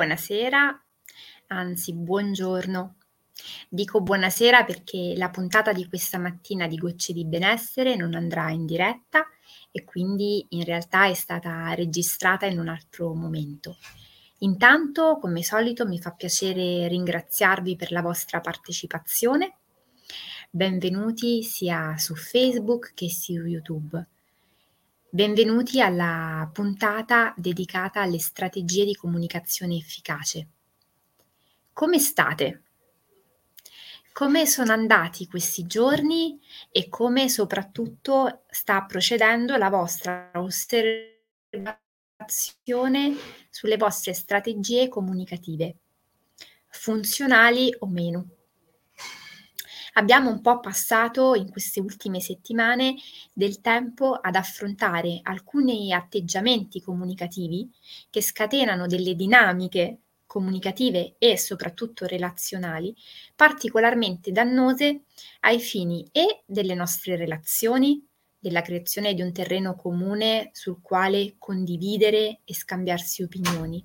Buonasera, anzi buongiorno. Dico buonasera perché la puntata di questa mattina di Gocce di Benessere non andrà in diretta e quindi in realtà è stata registrata in un altro momento. Intanto, come solito, mi fa piacere ringraziarvi per la vostra partecipazione. Benvenuti sia su Facebook che su YouTube. Benvenuti alla puntata dedicata alle strategie di comunicazione efficace. Come state? Come sono andati questi giorni e come soprattutto sta procedendo la vostra osservazione sulle vostre strategie comunicative, funzionali o meno? Abbiamo un po' passato in queste ultime settimane del tempo ad affrontare alcuni atteggiamenti comunicativi che scatenano delle dinamiche comunicative e soprattutto relazionali particolarmente dannose ai fini e delle nostre relazioni, della creazione di un terreno comune sul quale condividere e scambiarsi opinioni.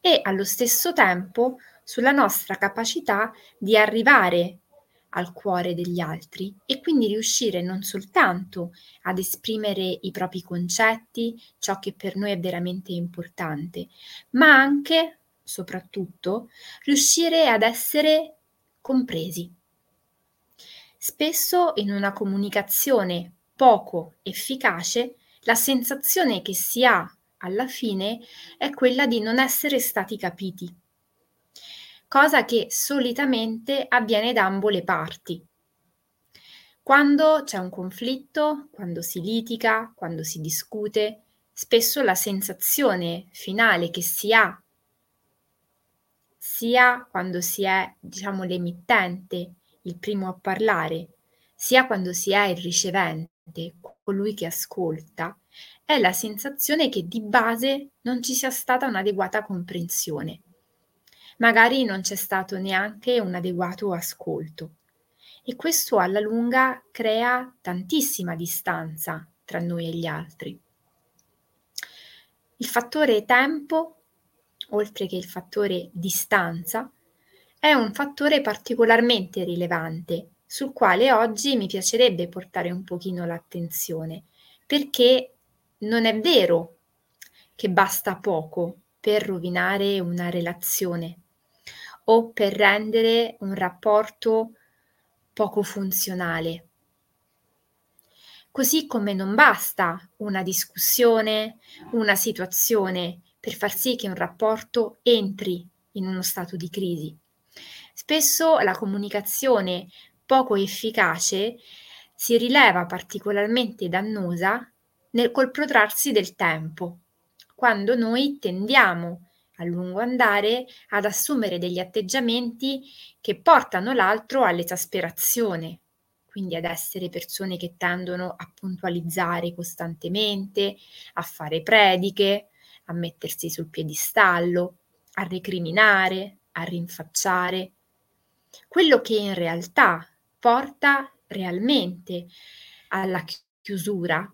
E allo stesso tempo sulla nostra capacità di arrivare al cuore degli altri e quindi riuscire non soltanto ad esprimere i propri concetti, ciò che per noi è veramente importante, ma anche, soprattutto, riuscire ad essere compresi. Spesso in una comunicazione poco efficace, la sensazione che si ha alla fine è quella di non essere stati capiti cosa che solitamente avviene da ambo le parti. Quando c'è un conflitto, quando si litiga, quando si discute, spesso la sensazione finale che si ha, sia quando si è, diciamo, l'emittente, il primo a parlare, sia quando si è il ricevente, colui che ascolta, è la sensazione che di base non ci sia stata un'adeguata comprensione magari non c'è stato neanche un adeguato ascolto e questo alla lunga crea tantissima distanza tra noi e gli altri. Il fattore tempo, oltre che il fattore distanza, è un fattore particolarmente rilevante sul quale oggi mi piacerebbe portare un pochino l'attenzione, perché non è vero che basta poco per rovinare una relazione, o per rendere un rapporto poco funzionale. Così come non basta una discussione, una situazione per far sì che un rapporto entri in uno stato di crisi. Spesso la comunicazione poco efficace si rileva particolarmente dannosa nel, col protrarsi del tempo, quando noi tendiamo a lungo andare ad assumere degli atteggiamenti che portano l'altro all'esasperazione, quindi ad essere persone che tendono a puntualizzare costantemente, a fare prediche, a mettersi sul piedistallo, a recriminare, a rinfacciare. Quello che in realtà porta realmente alla chiusura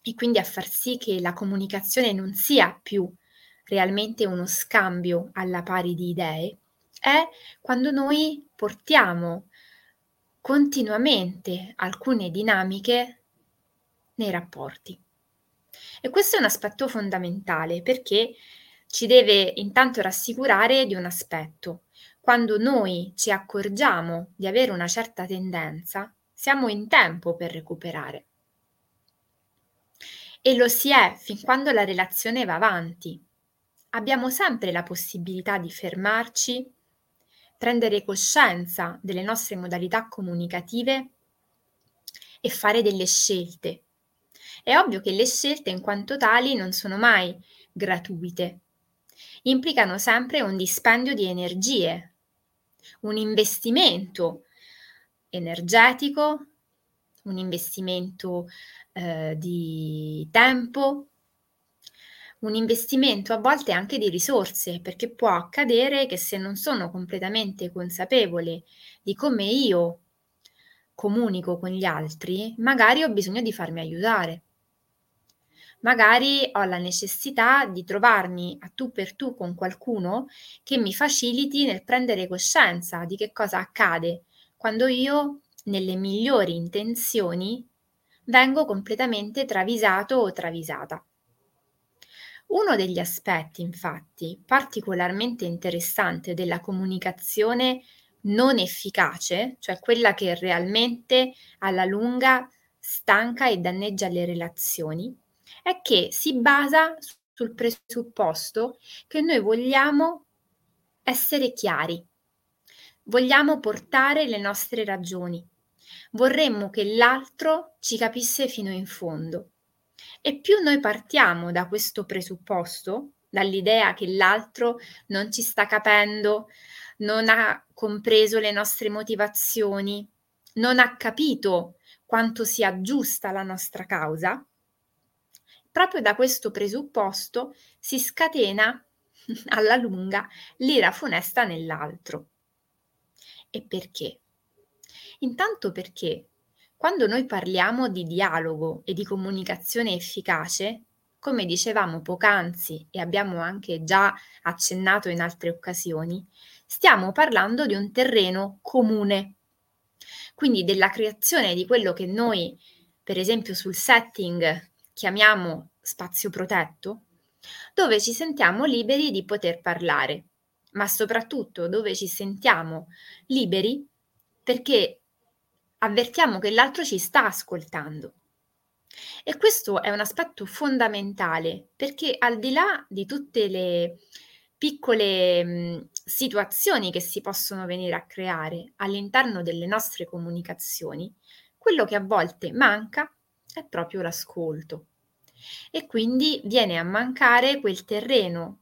e quindi a far sì che la comunicazione non sia più realmente uno scambio alla pari di idee è quando noi portiamo continuamente alcune dinamiche nei rapporti. E questo è un aspetto fondamentale perché ci deve intanto rassicurare di un aspetto. Quando noi ci accorgiamo di avere una certa tendenza, siamo in tempo per recuperare. E lo si è fin quando la relazione va avanti, abbiamo sempre la possibilità di fermarci, prendere coscienza delle nostre modalità comunicative e fare delle scelte. È ovvio che le scelte in quanto tali non sono mai gratuite, implicano sempre un dispendio di energie, un investimento energetico, un investimento eh, di tempo, un investimento a volte anche di risorse, perché può accadere che se non sono completamente consapevole di come io comunico con gli altri, magari ho bisogno di farmi aiutare. magari ho la necessità di trovarmi a tu per tu con qualcuno che mi faciliti nel prendere coscienza di che cosa accade quando io, nelle migliori intenzioni, vengo completamente travisato o travisata. Uno degli aspetti, infatti, particolarmente interessante della comunicazione non efficace, cioè quella che realmente alla lunga stanca e danneggia le relazioni, è che si basa sul presupposto che noi vogliamo essere chiari, vogliamo portare le nostre ragioni, vorremmo che l'altro ci capisse fino in fondo. E più noi partiamo da questo presupposto, dall'idea che l'altro non ci sta capendo, non ha compreso le nostre motivazioni, non ha capito quanto sia giusta la nostra causa, proprio da questo presupposto si scatena alla lunga l'ira funesta nell'altro. E perché? Intanto perché quando noi parliamo di dialogo e di comunicazione efficace, come dicevamo poc'anzi e abbiamo anche già accennato in altre occasioni, stiamo parlando di un terreno comune, quindi della creazione di quello che noi, per esempio sul setting chiamiamo spazio protetto, dove ci sentiamo liberi di poter parlare, ma soprattutto dove ci sentiamo liberi perché avvertiamo che l'altro ci sta ascoltando. E questo è un aspetto fondamentale perché al di là di tutte le piccole mh, situazioni che si possono venire a creare all'interno delle nostre comunicazioni, quello che a volte manca è proprio l'ascolto. E quindi viene a mancare quel terreno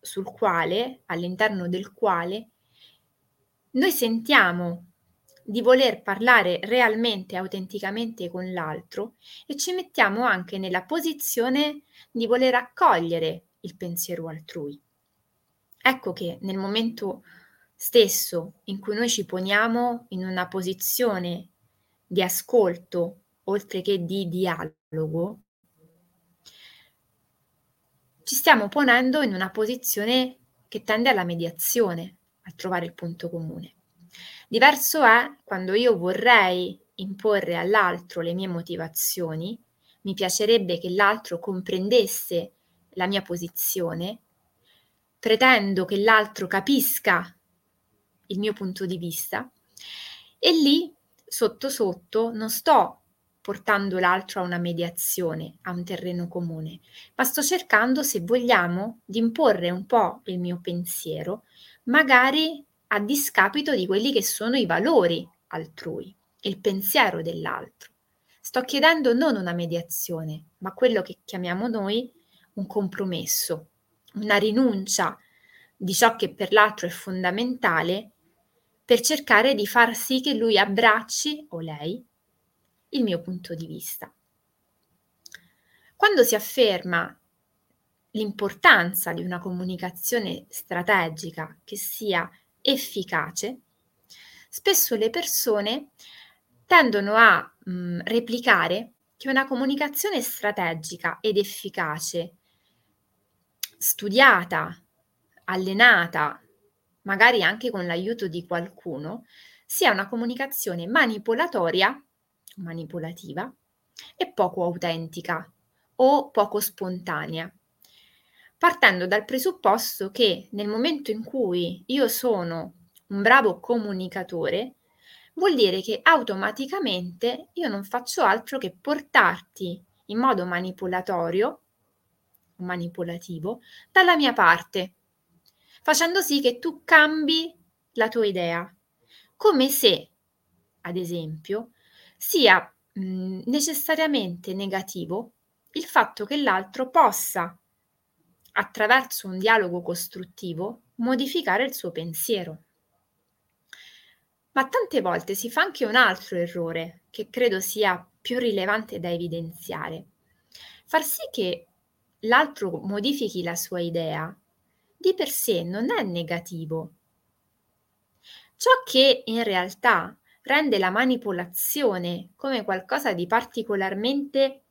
sul quale, all'interno del quale, noi sentiamo di voler parlare realmente, autenticamente con l'altro e ci mettiamo anche nella posizione di voler accogliere il pensiero altrui. Ecco che nel momento stesso in cui noi ci poniamo in una posizione di ascolto oltre che di dialogo, ci stiamo ponendo in una posizione che tende alla mediazione, a trovare il punto comune. Diverso è quando io vorrei imporre all'altro le mie motivazioni, mi piacerebbe che l'altro comprendesse la mia posizione, pretendo che l'altro capisca il mio punto di vista e lì sotto sotto non sto portando l'altro a una mediazione, a un terreno comune, ma sto cercando, se vogliamo, di imporre un po' il mio pensiero, magari a discapito di quelli che sono i valori altrui, il pensiero dell'altro. Sto chiedendo non una mediazione, ma quello che chiamiamo noi un compromesso, una rinuncia di ciò che per l'altro è fondamentale per cercare di far sì che lui abbracci o lei il mio punto di vista. Quando si afferma l'importanza di una comunicazione strategica che sia efficace, spesso le persone tendono a mh, mm, replicare che una comunicazione strategica ed efficace, studiata, allenata, magari anche con l'aiuto di qualcuno, sia una comunicazione manipolatoria manipolativa e poco autentica o poco spontanea, partendo dal presupposto che nel momento in cui io sono un bravo comunicatore, vuol dire che automaticamente io non faccio altro che portarti in modo manipolatorio o manipolativo dalla mia parte, facendo sì che tu cambi la tua idea, come se, ad esempio, sia mh, necessariamente negativo il fatto che l'altro possa, attraverso un dialogo costruttivo, modificare il suo pensiero. Ma tante volte si fa anche un altro errore, che credo sia più rilevante da evidenziare. Far sì che l'altro modifichi la sua idea di per sé non è negativo. Ciò che in realtà rende la manipolazione come qualcosa di particolarmente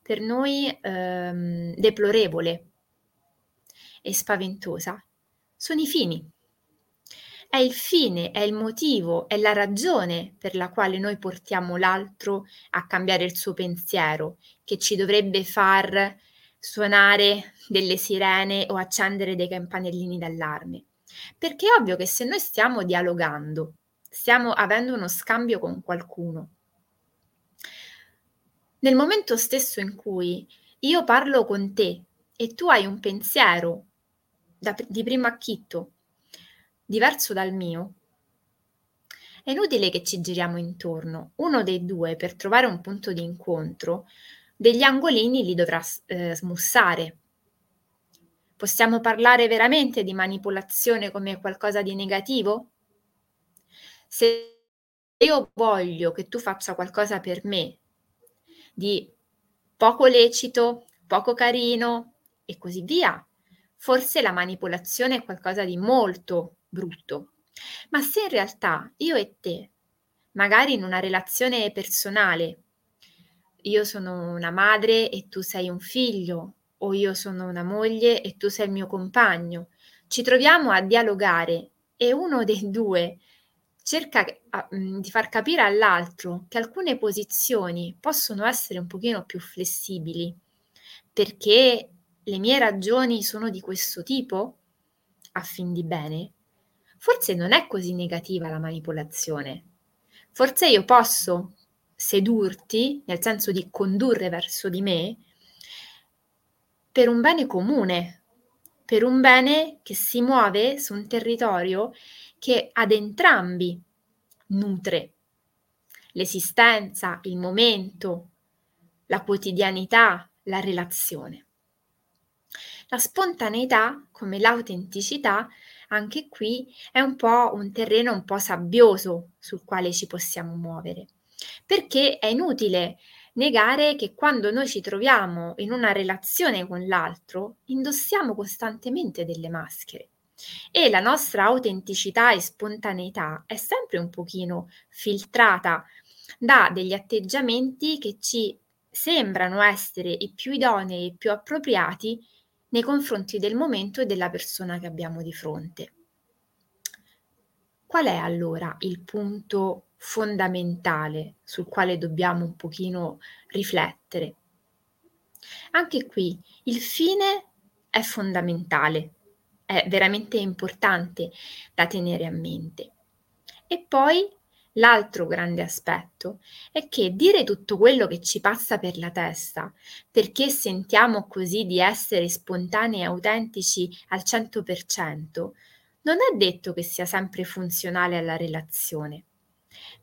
per noi ehm, deplorevole e spaventosa sono i fini. È il fine, è il motivo, è la ragione per la quale noi portiamo l'altro a cambiare il suo pensiero, che ci dovrebbe far suonare delle sirene o accendere dei campanellini d'allarme. Perché è ovvio che se noi stiamo dialogando, stiamo avendo uno scambio con qualcuno, nel momento stesso in cui io parlo con te e tu hai un pensiero da, di primo acchitto diverso dal mio, è inutile che ci giriamo intorno. Uno dei due, per trovare un punto di incontro, degli angolini li dovrà eh, smussare. Possiamo parlare veramente di manipolazione come qualcosa di negativo? Se io voglio che tu faccia qualcosa per me di poco lecito, poco carino e così via, forse la manipolazione è qualcosa di molto brutto. Ma se in realtà io e te, magari in una relazione personale, io sono una madre e tu sei un figlio, o io sono una moglie e tu sei il mio compagno, ci troviamo a dialogare e uno dei due cerca di far capire all'altro che alcune posizioni possono essere un pochino più flessibili perché le mie ragioni sono di questo tipo a fin di bene, forse non è così negativa la manipolazione. Forse io posso sedurti, nel senso di condurre verso di me, per un bene comune, per un bene che si muove su un territorio che ad entrambi nutre. L'esistenza, il momento, la quotidianità, la relazione. La spontaneità, come l'autenticità, anche qui è un po' un terreno un po' sabbioso sul quale ci possiamo muovere, perché è inutile negare che quando noi ci troviamo in una relazione con l'altro, indossiamo costantemente delle maschere. E la nostra autenticità e spontaneità è sempre un pochino filtrata da degli atteggiamenti che ci sembrano essere i più idonei e più appropriati nei confronti del momento e della persona che abbiamo di fronte. Qual è allora il punto fondamentale sul quale dobbiamo un pochino riflettere? Anche qui il fine è fondamentale, è veramente importante da tenere a mente. E poi L'altro grande aspetto è che dire tutto quello che ci passa per la testa, perché sentiamo così di essere spontanei e autentici al 100%, non è detto che sia sempre funzionale alla relazione,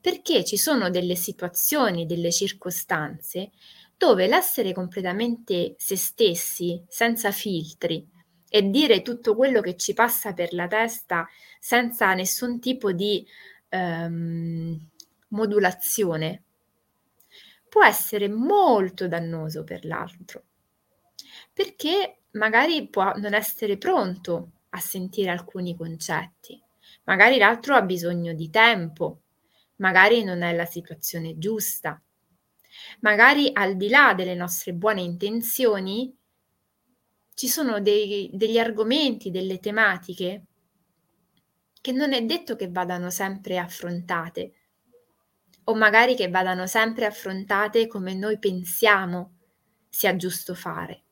perché ci sono delle situazioni, delle circostanze dove l'essere completamente se stessi, senza filtri, e dire tutto quello che ci passa per la testa senza nessun tipo di ehm, modulazione può essere molto dannoso per l'altro, perché magari può non essere pronto a sentire alcuni concetti, magari l'altro ha bisogno di tempo, magari non è la situazione giusta, magari al di là delle nostre buone intenzioni ci sono dei, degli argomenti, delle tematiche che non è detto che vadano sempre affrontate, o magari che vadano sempre affrontate come noi pensiamo sia giusto fare.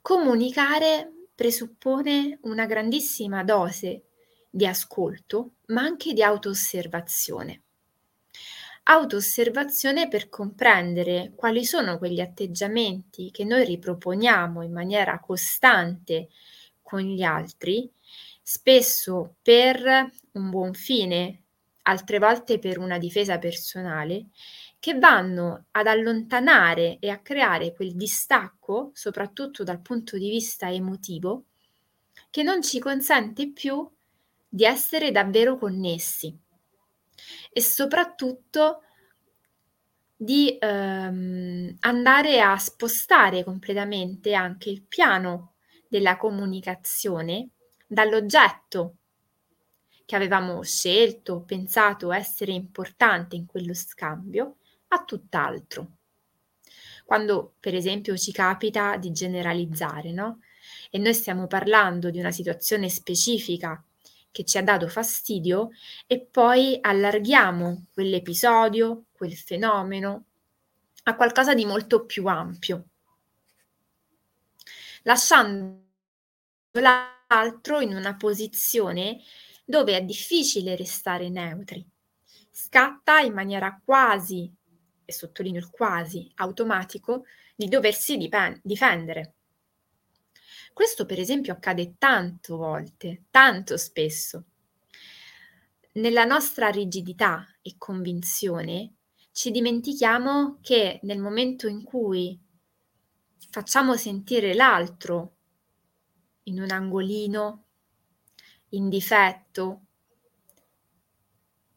Comunicare presuppone una grandissima dose di ascolto, ma anche di autoosservazione. Autoosservazione per comprendere quali sono quegli atteggiamenti che noi riproponiamo in maniera costante con gli altri spesso per un buon fine, altre volte per una difesa personale, che vanno ad allontanare e a creare quel distacco, soprattutto dal punto di vista emotivo, che non ci consente più di essere davvero connessi e soprattutto di ehm, andare a spostare completamente anche il piano della comunicazione dall'oggetto che avevamo scelto, pensato essere importante in quello scambio, a tutt'altro. quando per esempio ci capita di generalizzare, no? E noi stiamo parlando di una situazione specifica che ci ha dato fastidio e poi allarghiamo quell'episodio, quel fenomeno a qualcosa di molto più ampio, lasciando l'altro in una posizione dove è difficile restare neutri. Scatta in maniera quasi, e sottolineo il quasi, automatico, di doversi dipen- difendere. Questo per esempio accade tante volte, tanto spesso. Nella nostra rigidità e convinzione ci dimentichiamo che nel momento in cui facciamo sentire l'altro in un angolino, in difetto,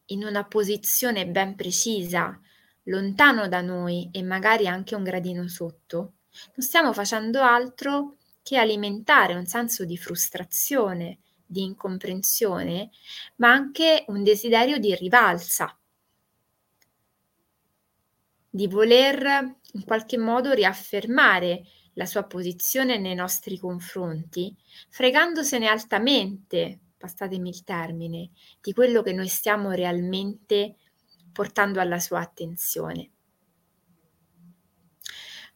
in una posizione ben precisa, lontano da noi e magari anche un gradino sotto, non stiamo facendo altro che alimentare un senso di frustrazione, di incomprensione, ma anche un desiderio di rivalsa, di voler in qualche modo riaffermare la sua posizione nei nostri confronti, fregandosene altamente, passatemi il termine, di quello che noi stiamo realmente portando alla sua attenzione.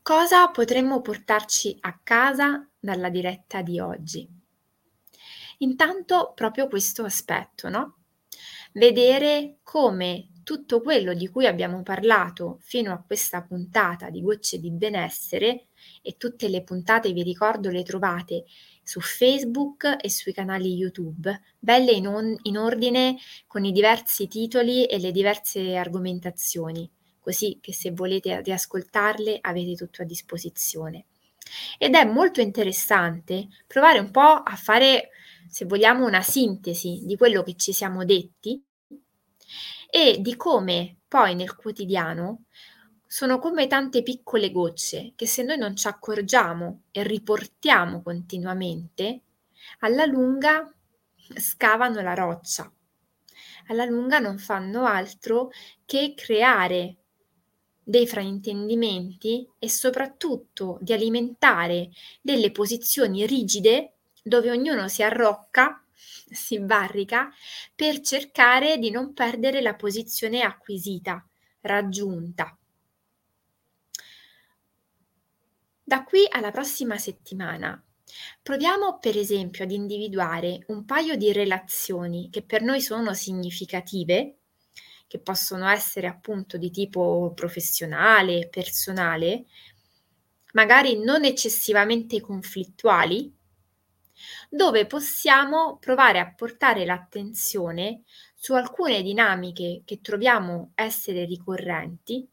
Cosa potremmo portarci a casa dalla diretta di oggi? Intanto proprio questo aspetto, no? Vedere come tutto quello di cui abbiamo parlato fino a questa puntata di Gocce di Benessere e tutte le puntate, vi ricordo, le trovate su Facebook e sui canali YouTube, belle in, on- in ordine con i diversi titoli e le diverse argomentazioni così che se volete riascoltarle avete tutto a disposizione. Ed è molto interessante provare un po' a fare, se vogliamo, una sintesi di quello che ci siamo detti e di come poi nel quotidiano sono come tante piccole gocce che se noi non ci accorgiamo e riportiamo continuamente, alla lunga scavano la roccia. Alla lunga non fanno altro che creare dei fraintendimenti e soprattutto di alimentare delle posizioni rigide dove ognuno si arrocca, si barrica per cercare di non perdere la posizione acquisita, raggiunta. Da qui alla prossima settimana. Proviamo per esempio ad individuare un paio di relazioni che per noi sono significative che possono essere appunto di tipo professionale, personale, magari non eccessivamente conflittuali, dove possiamo provare a portare l'attenzione su alcune dinamiche che troviamo essere ricorrenti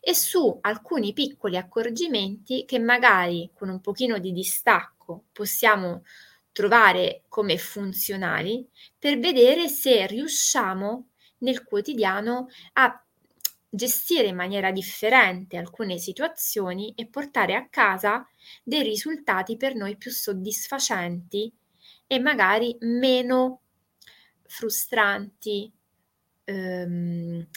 e su alcuni piccoli accorgimenti che magari con un pochino di distacco possiamo trovare come funzionali per vedere se riusciamo nel quotidiano a gestire in maniera differente alcune situazioni e portare a casa dei risultati per noi più soddisfacenti e magari meno frustranti. Ehm,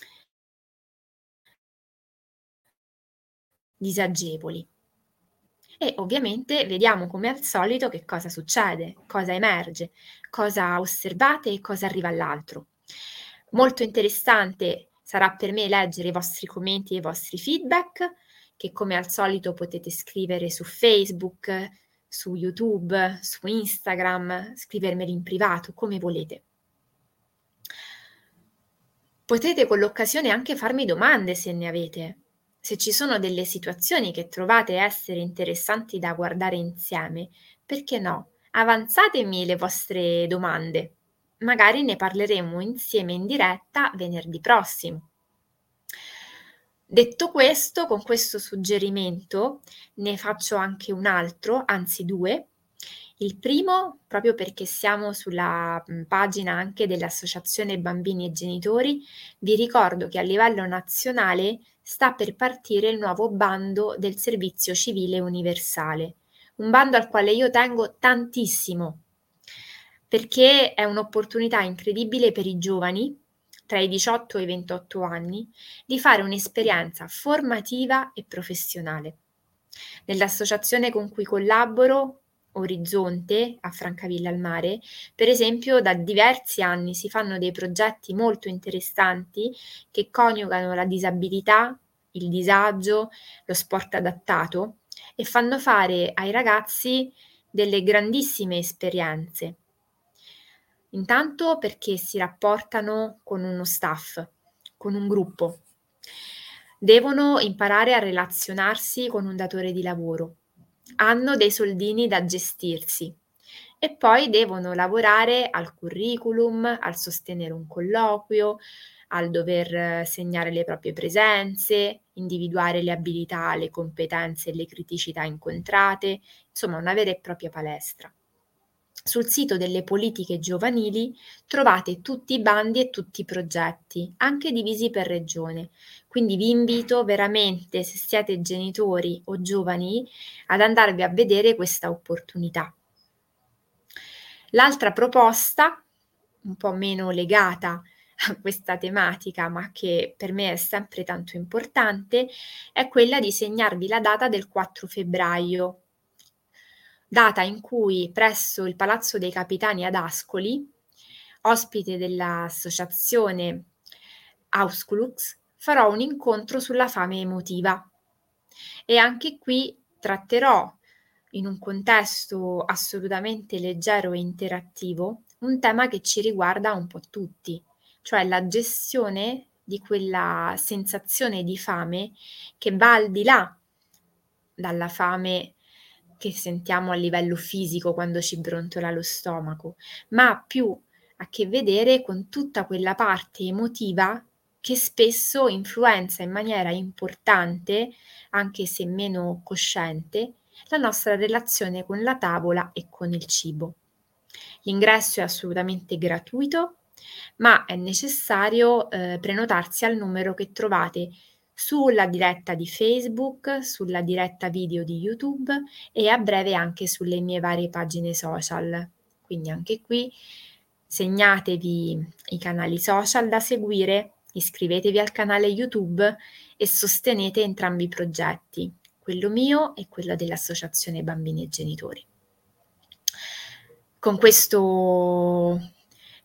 disagevoli. E ovviamente vediamo come al solito che cosa succede, cosa emerge, cosa osservate e cosa arriva all'altro. Molto interessante sarà per me leggere i vostri commenti e i vostri feedback, che come al solito potete scrivere su Facebook, su YouTube, su Instagram, scrivermeli in privato, come volete. Potete con l'occasione anche farmi domande se ne avete. Se ci sono delle situazioni che trovate essere interessanti da guardare insieme, perché no? Avanzatemi le vostre domande magari ne parleremo insieme in diretta venerdì prossimo. Detto questo, con questo suggerimento ne faccio anche un altro, anzi due. Il primo, proprio perché siamo sulla pagina anche dell'Associazione Bambini e Genitori, vi ricordo che a livello nazionale sta per partire il nuovo bando del Servizio Civile Universale, un bando al quale io tengo tantissimo perché è un'opportunità incredibile per i giovani tra i 18 e i 28 anni di fare un'esperienza formativa e professionale. Nell'associazione con cui collaboro, Orizzonte, a Francavilla al Mare, per esempio da diversi anni si fanno dei progetti molto interessanti che coniugano la disabilità, il disagio, lo sport adattato e fanno fare ai ragazzi delle grandissime esperienze. Intanto perché si rapportano con uno staff, con un gruppo. Devono imparare a relazionarsi con un datore di lavoro. Hanno dei soldini da gestirsi e poi devono lavorare al curriculum, al sostenere un colloquio, al dover segnare le proprie presenze, individuare le abilità, le competenze e le criticità incontrate, insomma una vera e propria palestra. Sul sito delle politiche giovanili trovate tutti i bandi e tutti i progetti, anche divisi per regione. Quindi vi invito veramente, se siete genitori o giovani, ad andarvi a vedere questa opportunità. L'altra proposta, un po' meno legata a questa tematica, ma che per me è sempre tanto importante, è quella di segnarvi la data del 4 febbraio, data in cui presso il Palazzo dei Capitani ad Ascoli, ospite dell'associazione Ausculux, farò un incontro sulla fame emotiva. E anche qui tratterò in un contesto assolutamente leggero e interattivo un tema che ci riguarda un po' tutti, cioè la gestione di quella sensazione di fame che va al di là dalla fame che sentiamo a livello fisico quando ci brontola lo stomaco, ma più a che vedere con tutta quella parte emotiva che spesso influenza in maniera importante, anche se meno cosciente, la nostra relazione con la tavola e con il cibo. L'ingresso è assolutamente gratuito ma è necessario eh, prenotarsi al numero che trovate sulla diretta di Facebook, sulla diretta video di YouTube e a breve anche sulle mie varie pagine social. Quindi anche qui segnatevi i canali social da seguire, iscrivetevi al canale YouTube e sostenete entrambi i progetti, quello mio e quello dell'Associazione Bambini e Genitori. Con questo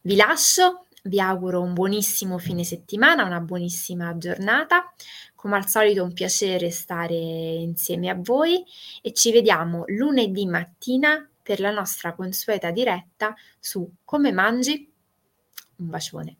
vi lascio, vi auguro un buonissimo fine settimana, una buonissima giornata. Come al solito un piacere stare insieme a voi e ci vediamo lunedì mattina per la nostra consueta diretta su Come mangi? Un bacione.